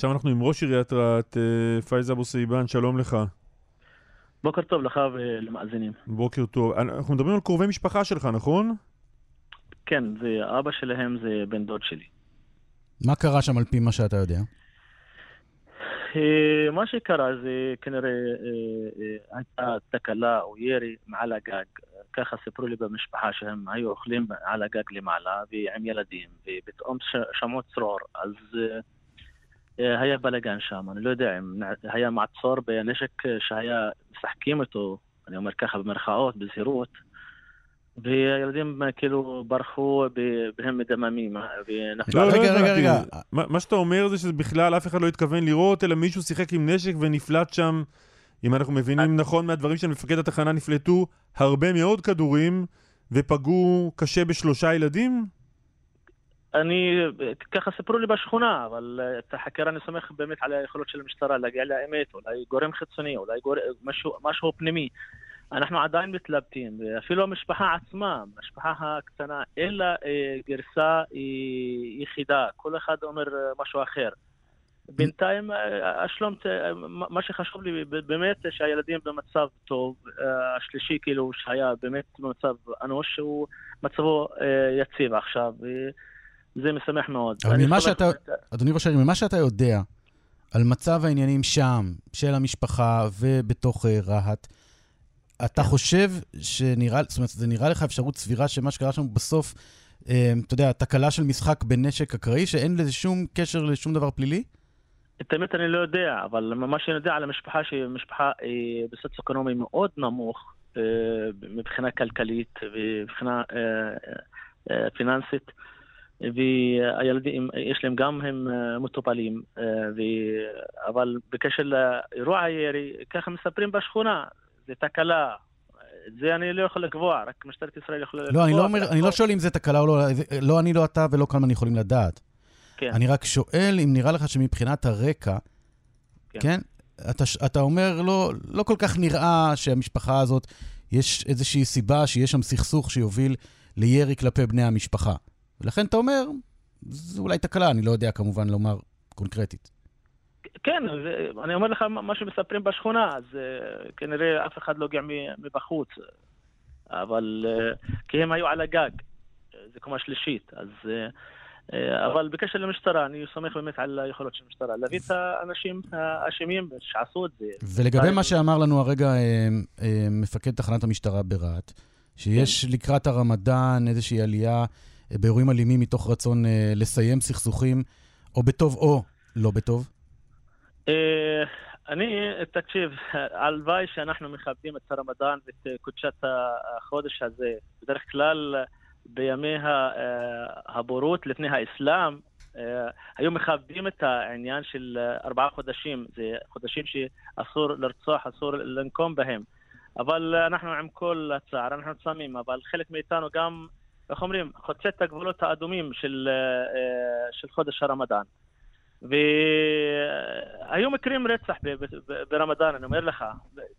עכשיו אנחנו עם ראש עיריית רהט, אה, פייז אבו סייבן, שלום לך. בוקר טוב לך ולמאזינים. בוקר טוב. אנחנו מדברים על קרובי משפחה שלך, נכון? כן, זה אבא שלהם זה בן דוד שלי. מה קרה שם על פי מה שאתה יודע? אה, מה שקרה זה כנראה אה, אה, הייתה תקלה או ירי מעל הגג. ככה סיפרו לי במשפחה שהם היו אוכלים על הגג למעלה ועם ילדים, ופתאום שמעו צרור, אז היה בלאגן שם. אני לא יודע אם היה מעצור בנשק שהיה משחקים אותו, אני אומר ככה במרכאות, בזהירות. והילדים כאילו ברחו והם מדממים ונפלו. לא, רגע, רגע, רגע. מה שאתה אומר זה שבכלל אף אחד לא התכוון לראות, אלא מישהו שיחק עם נשק ונפלט שם, אם אנחנו מבינים נכון מהדברים של מפקד התחנה, נפלטו הרבה מאוד כדורים ופגעו קשה בשלושה ילדים? אני, ככה סיפרו לי בשכונה, אבל את החקירה אני סומך באמת על היכולות של המשטרה להגיע לאמת, אולי גורם חיצוני, אולי גורם, משהו, משהו פנימי. אנחנו עדיין מתלבטים, ואפילו המשפחה עצמה, המשפחה הקטנה, אין לה אה, גרסה אה, יחידה, כל אחד אומר אה, משהו אחר. בינתיים, אה, השלום, אה, מה שחשוב לי באמת שהילדים במצב טוב, השלישי כאילו שהיה באמת במצב אנוש, שהוא מצבו יציב עכשיו, וזה משמח מאוד. אבל ממה שאתה, אדוני ראש העיר, ממה שאתה יודע על מצב העניינים שם, של המשפחה ובתוך רהט, אתה חושב שנראה, זאת אומרת, זה נראה לך אפשרות סבירה שמה שקרה שם בסוף, אה, אתה יודע, תקלה של משחק בנשק אקראי, שאין לזה שום קשר לשום דבר פלילי? את האמת אני לא יודע, אבל מה שאני יודע על המשפחה, שהיא משפחה אה, בסוציו-אקונומי מאוד נמוך אה, מבחינה כלכלית ומבחינה אה, אה, פיננסית. והילדים, יש להם גם הם אה, מטופלים, אה, ו... אבל בקשר לאירוע הירי, ככה מספרים בשכונה, זה תקלה. זה אני לא יכול לקבוע, רק משטרת ישראל יכולה לקבוע. לא, אני לא, אומר, אני לא שואל אם זה תקלה או לא, לא אני, לא אתה ולא כלמן יכולים לדעת. כן. אני רק שואל אם נראה לך שמבחינת הרקע, כן, כן אתה, אתה אומר, לא, לא כל כך נראה שהמשפחה הזאת, יש איזושהי סיבה שיש שם סכסוך שיוביל לירי כלפי בני המשפחה. ולכן אתה אומר, זו אולי תקלה, אני לא יודע כמובן לומר קונקרטית. כן, אני אומר לך מה שמספרים בשכונה, אז uh, כנראה אף אחד לא הגיע מבחוץ, אבל uh, כי הם היו על הגג, זה קומה שלישית, אז... אבל בקשר למשטרה, אני סומך באמת על היכולות של המשטרה, להביא את האנשים האשמים שעשו את זה. ולגבי מה שאמר לנו הרגע מפקד תחנת המשטרה ברהט, שיש כן. לקראת הרמדאן איזושהי עלייה באירועים אלימים מתוך רצון לסיים סכסוכים, או בטוב או לא בטוב? אה, אני, תקשיב, הלוואי שאנחנו מכבדים את הרמדאן ואת קודשת החודש הזה. בדרך כלל בימי אה, הבורות לפני האסלאם, אה, היו מכבדים את העניין של ארבעה חודשים. זה חודשים שאסור לרצוח, אסור לנקום בהם. אבל אנחנו עם כל הצער, אנחנו צמים, אבל חלק מאיתנו גם, איך אומרים, חוצה את הגבולות האדומים של, של חודש הרמדאן. והיו מקרים רצח ברמדאן, אני אומר לך.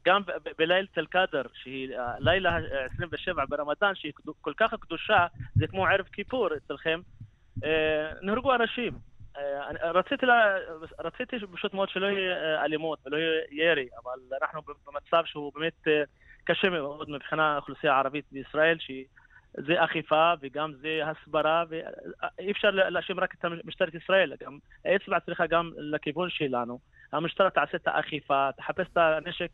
גם בליל תל קאדר, שהיא לילה 27 ברמדאן, שהיא כל כך קדושה, זה כמו ערב כיפור אצלכם, אה, נהרגו אנשים. אה, רציתי, לה, רציתי פשוט מאוד שלא יהיה אלימות ולא יהיה ירי, אבל אנחנו במצב שהוא באמת אה, קשה מאוד מבחינה האוכלוסייה הערבית בישראל, שהיא... זה אכיפה וגם זה הסברה, ואי אפשר להאשים רק את משטרת ישראל, גם האצבע צריכה גם לכיוון שלנו. המשטרה תעשה את האכיפה, תחפש את הנשק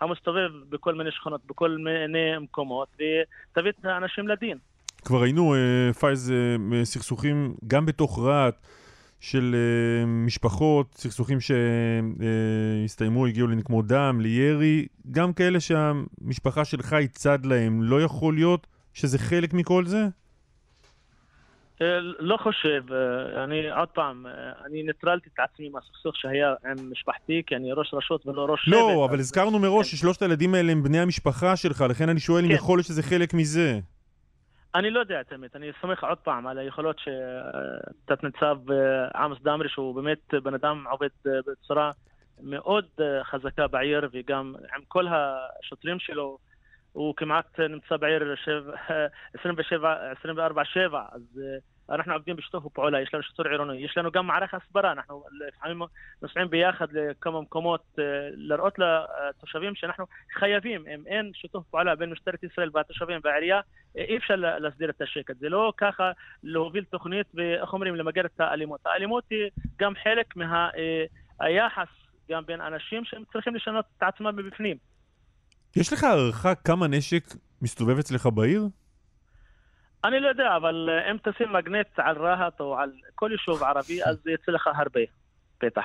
המסתובב בכל מיני שכונות, בכל מיני מקומות, ותביא את האנשים לדין. כבר ראינו, אה, פייז, אה, סכסוכים גם בתוך רהט. של אה, משפחות, סכסוכים שהסתיימו, אה, הגיעו לנקמות דם, לירי, גם כאלה שהמשפחה שלך היא צד להם, לא יכול להיות שזה חלק מכל זה? אה, לא חושב, אה, אני עוד פעם, אה, אני ניטרלתי את עצמי מהסכסוך שהיה עם משפחתי, כי אני ראש רשות ולא ראש לא, שבט. לא, אבל הזכרנו מראש כן. ששלושת הילדים האלה הם בני המשפחה שלך, לכן אני שואל אם כן. יכול להיות שזה חלק מזה. אני לא יודע את האמת, אני סומך עוד פעם על היכולות שתת-ניצב עמוס דמרי, שהוא באמת בן אדם עובד בצורה מאוד חזקה בעיר, וגם עם כל השוטרים שלו. הוא כמעט נמצא בעיר 27, 24-7, אז אנחנו עובדים בשיתוף פעולה, יש לנו שיטור עירוני, יש לנו גם מערך הסברה, אנחנו לפעמים נוסעים ביחד לכמה מקומות אה, לראות לתושבים שאנחנו חייבים, אם אין שיתוף פעולה בין משטרת ישראל והתושבים והעירייה, אה, אי אפשר להסדיר את השקט. זה לא ככה להוביל תוכנית ואיך אומרים, למגר את האלימות. האלימות היא גם חלק מהיחס אה, גם בין אנשים שהם צריכים לשנות את עצמם מבפנים. יש לך הערכה כמה נשק מסתובב אצלך בעיר? אני לא יודע, אבל אה, אם תשים מגנט על רהט או על כל יישוב ערבי, אז יצא לך הרבה פתח.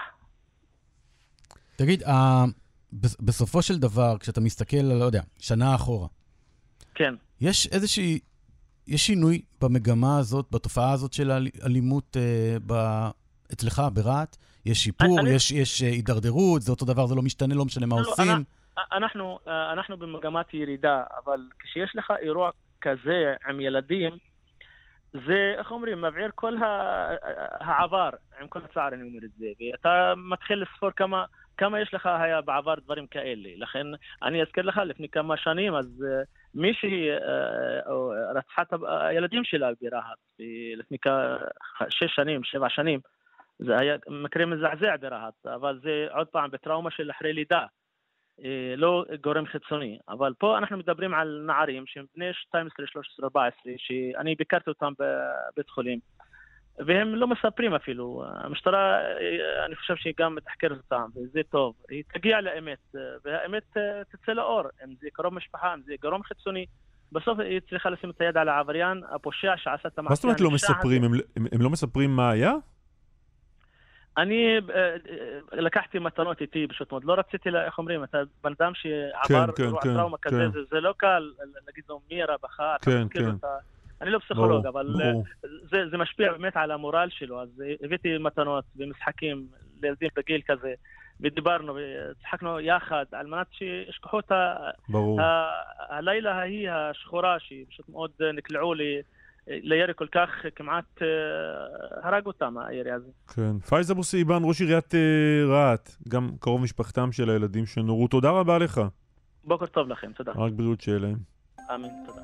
תגיד, uh, בסופו של דבר, כשאתה מסתכל, לא יודע, שנה אחורה, כן. יש איזושהי, יש שינוי במגמה הזאת, בתופעה הזאת של אלימות uh, ב, אצלך, ברהט? יש שיפור, אני, יש, יש הידרדרות, זה אותו דבר, זה לא משתנה, לא משנה מה לא, עושים? אנחנו, אנחנו במגמת ירידה, אבל כשיש לך אירוע כזה עם ילדים, זה, איך אומרים, מבעיר כל העבר, עם כל הצער אני אומר את זה, ואתה מתחיל לספור כמה, כמה יש לך היה בעבר דברים כאלה. לכן, אני אזכיר לך, לפני כמה שנים, אז מישהי רצחה את הילדים שלה ברהט, לפני שש שנים, שבע שנים. זה היה מקרה מזעזע ברהט, אבל זה עוד פעם בטראומה של אחרי לידה. אה, לא גורם חיצוני, אבל פה אנחנו מדברים על נערים שהם בני 12, 13, 14, שאני ביקרתי אותם בבית חולים, והם לא מספרים אפילו. המשטרה, אה, אני חושב שהיא גם מתחקרת אותם, וזה טוב. היא תגיע לאמת, אה, והאמת תצא לאור, אם זה קרוב משפחה, אם זה גורם חיצוני. בסוף היא צריכה לשים את היד על העבריין, הפושע שעשה את המעשה. מה זאת אומרת לא מספרים? הם, הם לא מספרים מה היה? אני אה, אה, לקחתי מתנות איתי פשוט מאוד, לא רציתי, איך אומרים, אתה בן אדם שעבר כן, אירוע כן, טראומה כן. כזה, זה, זה לא קל להגיד לו מי הרווחה, אתה כן, כן. אותה. אני לא פסיכולוג, ברור, אבל ברור. אה, זה, זה משפיע באמת על המורל שלו, אז הבאתי מתנות ומשחקים לילדים בגיל כזה, ודיברנו וצחקנו יחד על מנת שישכחו את ה... ברור. ה... הלילה ההיא השחורה, שפשוט מאוד נקלעו לי. לירי כל כך כמעט אה, הרג אותם, הירי הזה. כן. פייז אבו סעיבן, ראש עיריית אה, רהט, גם קרוב משפחתם של הילדים שנורו. תודה רבה לך. בוקר טוב לכם, תודה. רק בריאות שיהיה להם. אמין, תודה.